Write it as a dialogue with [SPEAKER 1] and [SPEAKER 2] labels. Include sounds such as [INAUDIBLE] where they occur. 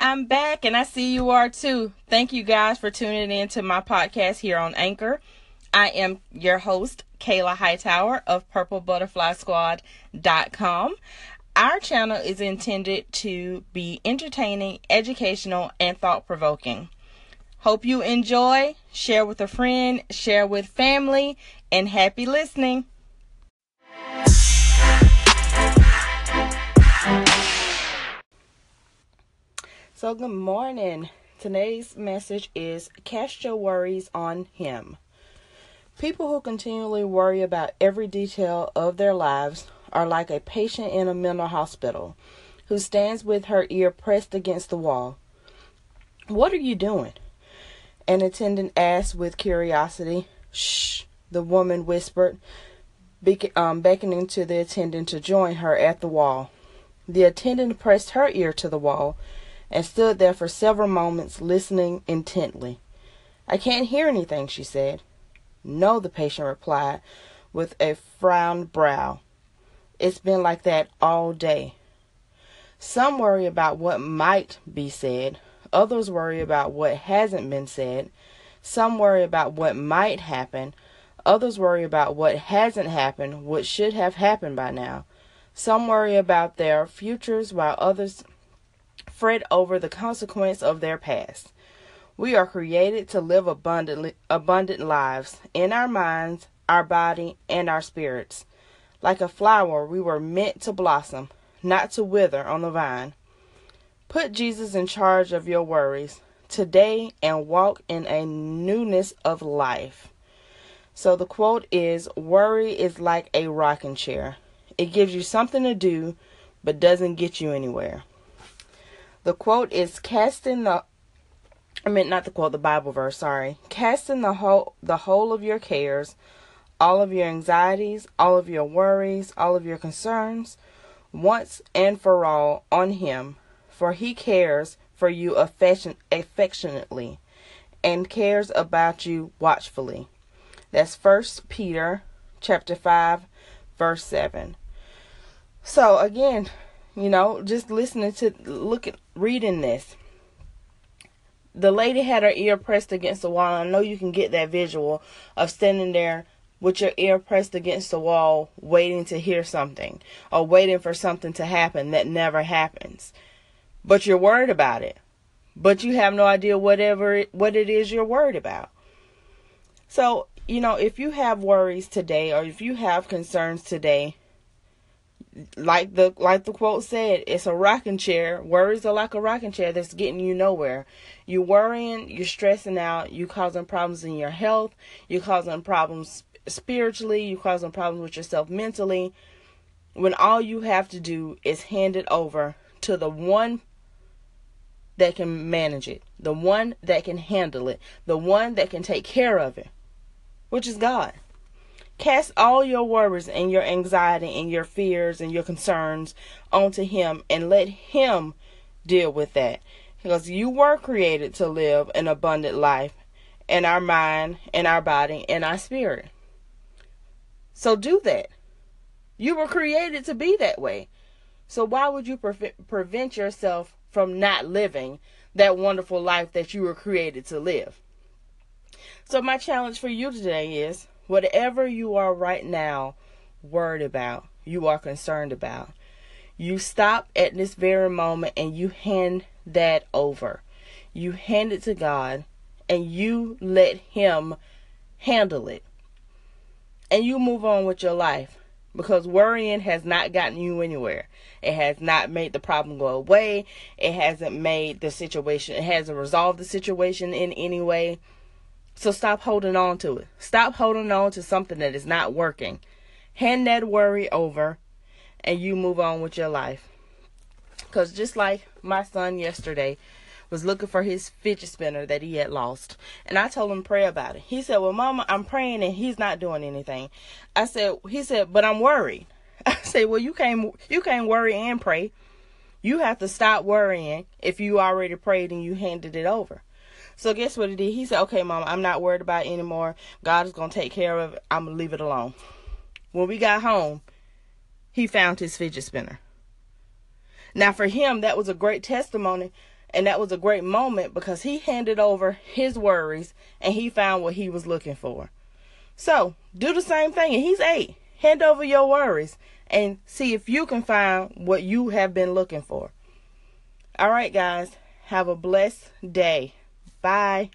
[SPEAKER 1] I'm back and I see you are too. Thank you guys for tuning in to my podcast here on Anchor. I am your host, Kayla Hightower of PurpleButterflySquad.com. Our channel is intended to be entertaining, educational, and thought provoking. Hope you enjoy, share with a friend, share with family, and happy listening. So, good morning. Today's message is Cast Your Worries on Him. People who continually worry about every detail of their lives are like a patient in a mental hospital who stands with her ear pressed against the wall. What are you doing? An attendant asked with curiosity. Shh, the woman whispered, um, beckoning to the attendant to join her at the wall. The attendant pressed her ear to the wall and stood there for several moments listening intently. I can't hear anything, she said. No, the patient replied with a frowned brow. It's been like that all day. Some worry about what might be said, others worry about what hasn't been said, some worry about what might happen, others worry about what hasn't happened, what should have happened by now. Some worry about their futures while others fret over the consequence of their past. We are created to live abundantly, abundant lives in our minds, our body, and our spirits. Like a flower, we were meant to blossom, not to wither on the vine. Put Jesus in charge of your worries today and walk in a newness of life. So the quote is Worry is like a rocking chair. It gives you something to do, but doesn't get you anywhere. The quote is casting the I mean not the quote, the Bible verse, sorry. Casting the whole the whole of your cares, all of your anxieties, all of your worries, all of your concerns, once and for all on him, for he cares for you affection, affectionately and cares about you watchfully. That's first Peter chapter 5 verse 7. So again, you know, just listening to look at reading this. The lady had her ear pressed against the wall. I know you can get that visual of standing there with your ear pressed against the wall, waiting to hear something or waiting for something to happen that never happens. But you're worried about it. But you have no idea whatever what it is you're worried about. So, you know, if you have worries today or if you have concerns today, like the like the quote said, it's a rocking chair. Worries are like a rocking chair that's getting you nowhere. You're worrying, you're stressing out, you causing problems in your health, you're causing problems spiritually, you're causing problems with yourself mentally. When all you have to do is hand it over to the one that can manage it, the one that can handle it, the one that can take care of it, which is God. Cast all your worries and your anxiety and your fears and your concerns onto Him and let Him deal with that. Because you were created to live an abundant life in our mind, in our body, in our spirit. So do that. You were created to be that way. So why would you pre- prevent yourself from not living that wonderful life that you were created to live? So my challenge for you today is Whatever you are right now worried about, you are concerned about, you stop at this very moment and you hand that over. You hand it to God and you let Him handle it. And you move on with your life because worrying has not gotten you anywhere. It has not made the problem go away. It hasn't made the situation, it hasn't resolved the situation in any way. So stop holding on to it. Stop holding on to something that is not working. Hand that worry over and you move on with your life. Because just like my son yesterday was looking for his fidget spinner that he had lost. And I told him pray about it. He said, Well, Mama, I'm praying and he's not doing anything. I said, he said, but I'm worried. [LAUGHS] I said, Well, you can't you can't worry and pray. You have to stop worrying if you already prayed and you handed it over. So guess what he did? He said, "Okay, mama, I'm not worried about it anymore. God is gonna take care of it. I'm gonna leave it alone." When we got home, he found his fidget spinner. Now, for him, that was a great testimony And that was a great moment because he handed over his worries and he found what he was looking for. So do the same thing. And he's eight. Hand over your worries and see if you can find what you have been looking for. All right, guys. Have a blessed day. Bye.